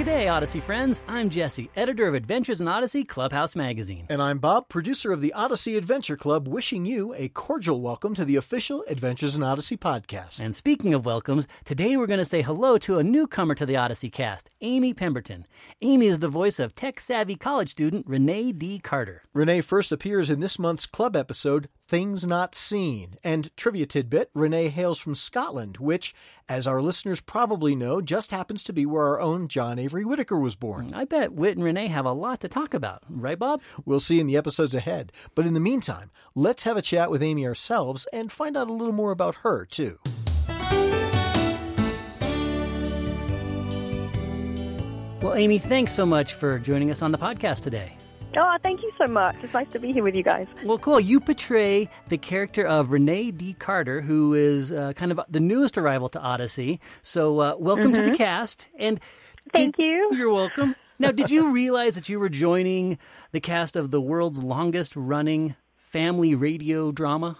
G'day, Odyssey friends. I'm Jesse, editor of Adventures in Odyssey Clubhouse Magazine. And I'm Bob, producer of the Odyssey Adventure Club, wishing you a cordial welcome to the official Adventures in Odyssey podcast. And speaking of welcomes, today we're going to say hello to a newcomer to the Odyssey cast, Amy Pemberton. Amy is the voice of tech savvy college student Renee D. Carter. Renee first appears in this month's club episode, Things Not Seen. And trivia tidbit Renee hails from Scotland, which, as our listeners probably know, just happens to be where our own John Avery Whitaker was born. I bet Whit and Renee have a lot to talk about, right, Bob? We'll see in the episodes ahead. But in the meantime, let's have a chat with Amy ourselves and find out a little more about her, too. Well, Amy, thanks so much for joining us on the podcast today. Oh, thank you so much. It's nice to be here with you guys. Well, cool. You portray the character of Renee D. Carter, who is uh, kind of the newest arrival to Odyssey. So, uh, welcome mm-hmm. to the mm-hmm. cast. And thank did, you. You're welcome. now, did you realize that you were joining the cast of the world's longest running family radio drama?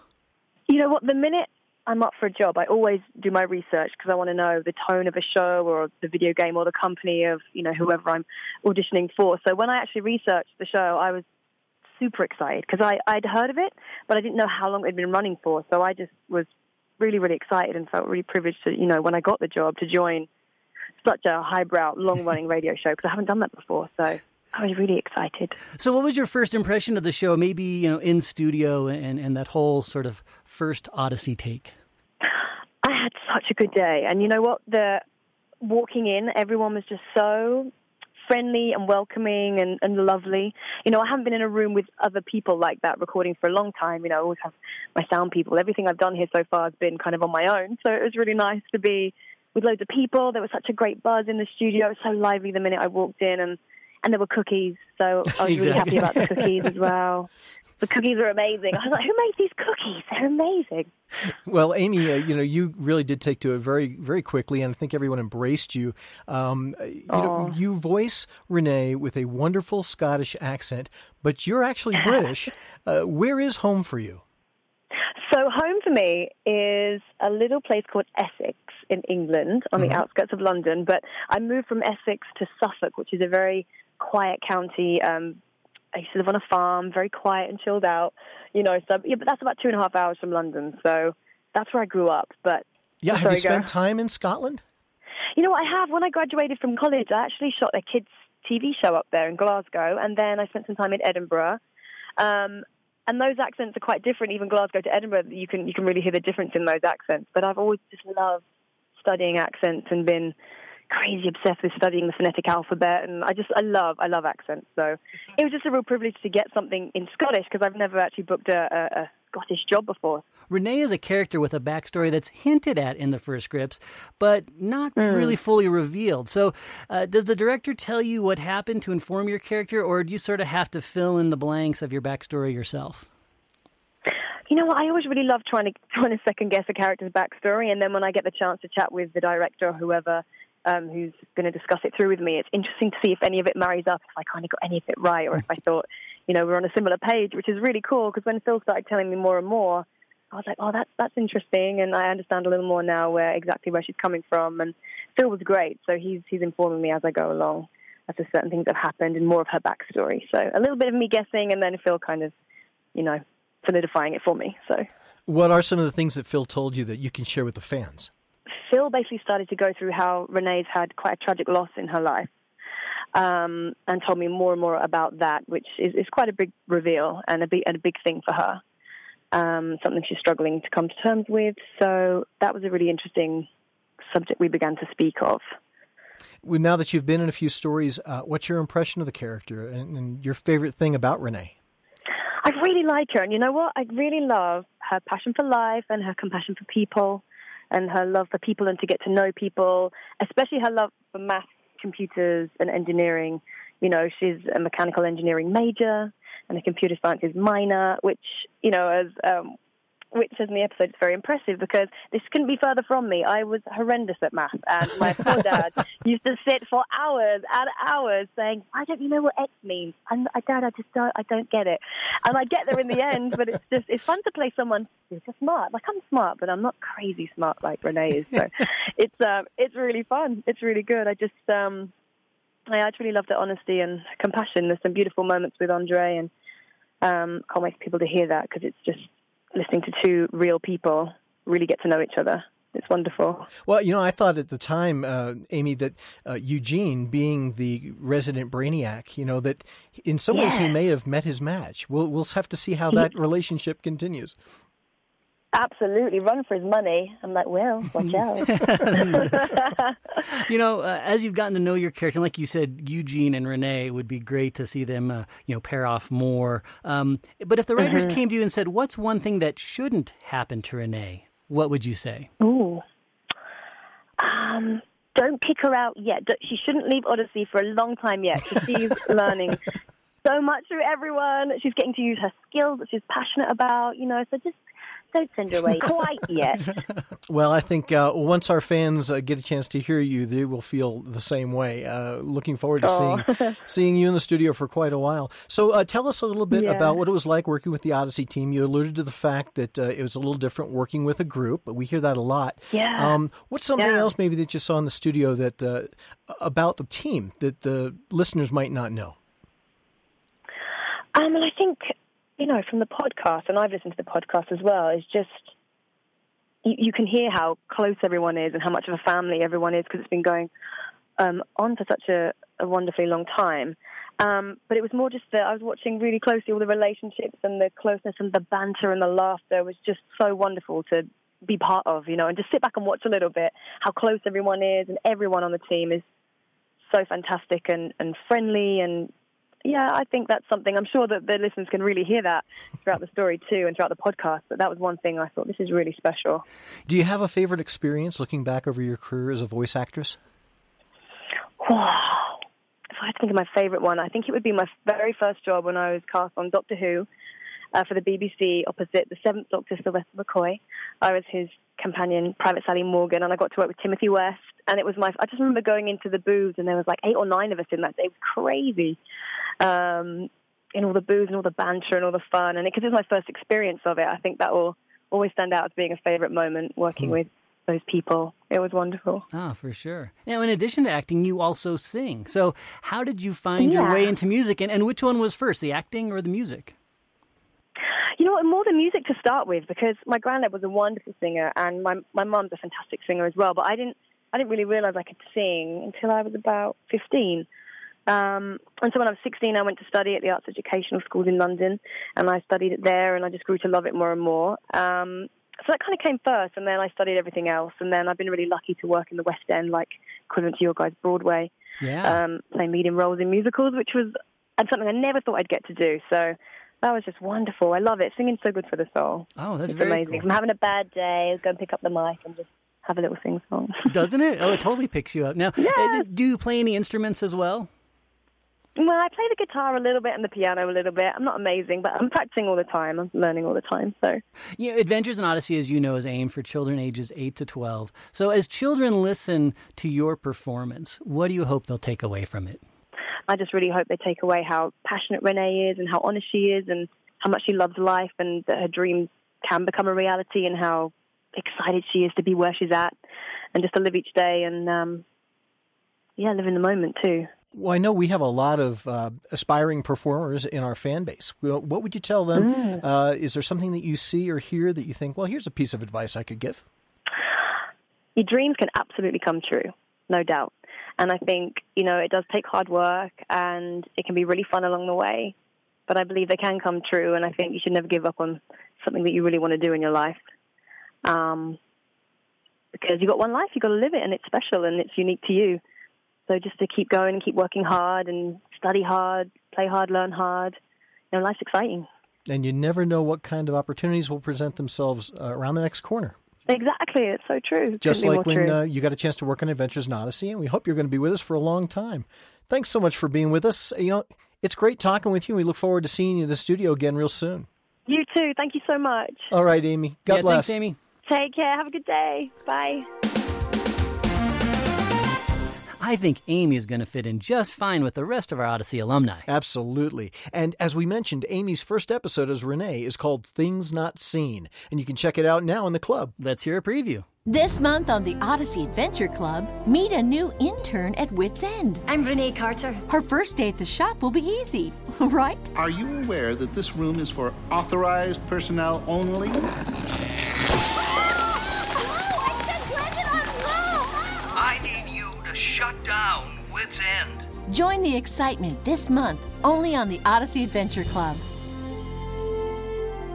You know what? The minute I'm up for a job, I always do my research because I want to know the tone of a show or the video game or the company of you know whoever I'm auditioning for. So when I actually researched the show, I was super excited because I I'd heard of it, but I didn't know how long it had been running for. So I just was really really excited and felt really privileged to you know when I got the job to join such a highbrow long running radio show because I haven't done that before. So I was really excited. So, what was your first impression of the show? Maybe you know, in studio and and that whole sort of first Odyssey take. I had such a good day, and you know what? The walking in, everyone was just so friendly and welcoming and, and lovely. You know, I haven't been in a room with other people like that recording for a long time. You know, I always have my sound people. Everything I've done here so far has been kind of on my own. So it was really nice to be with loads of people. There was such a great buzz in the studio. It was so lively the minute I walked in, and and there were cookies. So I was really happy about the cookies as well. The cookies are amazing. I was like, who made these cookies? They're amazing. Well, Amy, uh, you know, you really did take to it very, very quickly, and I think everyone embraced you. Um, you know, you voice Renee with a wonderful Scottish accent, but you're actually British. uh, where is home for you? So, home for me is a little place called Essex in England, on mm-hmm. the outskirts of London. But I moved from Essex to Suffolk, which is a very quiet county. Um, I used to live on a farm, very quiet and chilled out, you know. So yeah, but that's about two and a half hours from London. So that's where I grew up. But yeah, have you spent time in Scotland? You know, what, I have. When I graduated from college, I actually shot a kids' TV show up there in Glasgow, and then I spent some time in Edinburgh. Um, and those accents are quite different. Even Glasgow to Edinburgh, you can you can really hear the difference in those accents. But I've always just loved studying accents and been crazy obsessed with studying the phonetic alphabet, and I just I love I love accents. So it was just a real privilege to get something in Scottish because I've never actually booked a, a, a Scottish job before. Renee is a character with a backstory that's hinted at in the first scripts, but not mm. really fully revealed. So, uh, does the director tell you what happened to inform your character, or do you sort of have to fill in the blanks of your backstory yourself? You know what? I always really love trying to trying to second guess a character's backstory, and then when I get the chance to chat with the director or whoever um, who's going to discuss it through with me. It's interesting to see if any of it marries up, if I kind of got any of it right, or if I thought, you know, we're on a similar page, which is really cool because when Phil started telling me more and more, I was like, oh, that's that's interesting, and I understand a little more now where exactly where she's coming from. And Phil was great, so he's he's informing me as I go along as to certain things that have happened and more of her backstory. So a little bit of me guessing, and then Phil kind of, you know, solidifying it for me. So, what are some of the things that Phil told you that you can share with the fans? Phil basically started to go through how Renee's had quite a tragic loss in her life. Um, and told me more and more about that, which is, is quite a big reveal and a big, and a big thing for her. Um, something she's struggling to come to terms with. So that was a really interesting subject we began to speak of. Well, now that you've been in a few stories, uh, what's your impression of the character and, and your favorite thing about Renee? I really like her, and you know what? I really love her passion for life and her compassion for people and her love for people and to get to know people, especially her love for math, computers, and engineering. You know, she's a mechanical engineering major and a computer sciences minor, which, you know, as um, which says in the episode, it's very impressive because this couldn't be further from me. I was horrendous at math, and my poor dad used to sit for hours and hours saying, "Why don't you know what X means?" And I, Dad, I just don't, I don't get it. And I get there in the end, but it's just it's fun to play someone who's just smart. Like I'm smart, but I'm not crazy smart like Renee is. So it's um, it's really fun. It's really good. I just um, I just really love the honesty and compassion. There's some beautiful moments with Andre, and um, can't wait for people to hear that because it's just listening to two real people really get to know each other. It's wonderful. Well, you know, I thought at the time, uh, Amy, that uh, Eugene, being the resident brainiac, you know, that in some yeah. ways he may have met his match. We'll we'll have to see how that relationship continues. Absolutely, run for his money. I'm like, well, watch out. you know, uh, as you've gotten to know your character, like you said, Eugene and Renee it would be great to see them, uh, you know, pair off more. Um, but if the writers mm-hmm. came to you and said, "What's one thing that shouldn't happen to Renee?" What would you say? Ooh, um, don't kick her out yet. She shouldn't leave Odyssey for a long time yet. She's learning so much through everyone. She's getting to use her skills that she's passionate about. You know, so just don't send her away quite yet. well, I think uh, once our fans uh, get a chance to hear you, they will feel the same way. Uh, looking forward to oh. seeing seeing you in the studio for quite a while. So, uh, tell us a little bit yeah. about what it was like working with the Odyssey team. You alluded to the fact that uh, it was a little different working with a group, but we hear that a lot. Yeah. Um, what's something yeah. else maybe that you saw in the studio that uh, about the team that the listeners might not know? Um, and I think you know, from the podcast, and I've listened to the podcast as well, is just you, you can hear how close everyone is and how much of a family everyone is because it's been going um, on for such a, a wonderfully long time. Um, but it was more just that I was watching really closely all the relationships and the closeness and the banter and the laughter was just so wonderful to be part of, you know, and just sit back and watch a little bit how close everyone is and everyone on the team is so fantastic and, and friendly and yeah, I think that's something. I'm sure that the listeners can really hear that throughout the story too, and throughout the podcast. But that was one thing I thought this is really special. Do you have a favorite experience looking back over your career as a voice actress? Wow. If I had to think of my favorite one, I think it would be my very first job when I was cast on Doctor Who uh, for the BBC opposite the Seventh Doctor, Sylvester McCoy. I was his companion, Private Sally Morgan, and I got to work with Timothy West. And it was my, I just remember going into the booths, and there was like eight or nine of us in that day. It was crazy um, in all the booze and all the banter and all the fun. And because it, was my first experience of it, I think that will always stand out as being a favorite moment working hmm. with those people. It was wonderful. Ah, for sure. Now, in addition to acting, you also sing. So, how did you find yeah. your way into music, and, and which one was first, the acting or the music? You know what, more than music to start with, because my granddad was a wonderful singer, and my my mom's a fantastic singer as well. But I didn't I didn't really realize I could sing until I was about fifteen. Um, and so when I was 16, I went to study at the Arts Educational Schools in London, and I studied it there, and I just grew to love it more and more. Um, so that kind of came first, and then I studied everything else, and then I've been really lucky to work in the West End, like equivalent to your guys' Broadway, yeah. um, playing leading roles in musicals, which was and something I never thought I'd get to do. So that was just wonderful. I love it. Singing's so good for the soul. Oh, that's it's very amazing. Cool. I'm having a bad day, I'll go and pick up the mic and just have a little sing song. Doesn't it? Oh, it totally picks you up. Now. Uh, do you play any instruments as well? Well, I play the guitar a little bit and the piano a little bit. I'm not amazing, but I'm practicing all the time. I'm learning all the time. So, yeah, Adventures in Odyssey, as you know, is aimed for children ages eight to twelve. So, as children listen to your performance, what do you hope they'll take away from it? I just really hope they take away how passionate Renee is and how honest she is and how much she loves life and that her dreams can become a reality and how excited she is to be where she's at and just to live each day and um, yeah, live in the moment too. Well, I know we have a lot of uh, aspiring performers in our fan base. What would you tell them? Mm. Uh, is there something that you see or hear that you think, well, here's a piece of advice I could give? Your dreams can absolutely come true, no doubt. And I think, you know, it does take hard work and it can be really fun along the way. But I believe they can come true. And I think you should never give up on something that you really want to do in your life. Um, because you've got one life, you've got to live it, and it's special and it's unique to you. So just to keep going and keep working hard and study hard, play hard, learn hard. You know, life's exciting. And you never know what kind of opportunities will present themselves uh, around the next corner. Exactly, it's so true. Just like when uh, you got a chance to work on Adventures in Odyssey, and we hope you're going to be with us for a long time. Thanks so much for being with us. You know, it's great talking with you. And we look forward to seeing you in the studio again real soon. You too. Thank you so much. All right, Amy. God yeah, bless. Thanks, Amy. Take care. Have a good day. Bye. I think Amy is going to fit in just fine with the rest of our Odyssey alumni. Absolutely. And as we mentioned, Amy's first episode as Renee is called Things Not Seen, and you can check it out now in the club. Let's hear a preview. This month on the Odyssey Adventure Club, meet a new intern at Whit's End. I'm Renee Carter. Her first day at the shop will be easy, right? Are you aware that this room is for authorized personnel only? Down Whit's End. Join the excitement this month only on the Odyssey Adventure Club.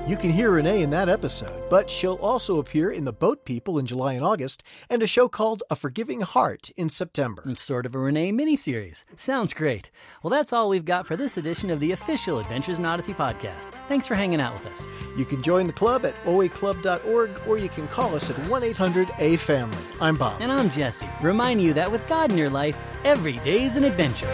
You can hear Renee in that episode, but she'll also appear in The Boat People in July and August, and a show called A Forgiving Heart in September. It's sort of a Renee miniseries. Sounds great. Well, that's all we've got for this edition of the official Adventures in Odyssey podcast. Thanks for hanging out with us. You can join the club at oaclub.org, or you can call us at 1 800 A Family. I'm Bob. And I'm Jesse, reminding you that with God in your life, every day's an adventure.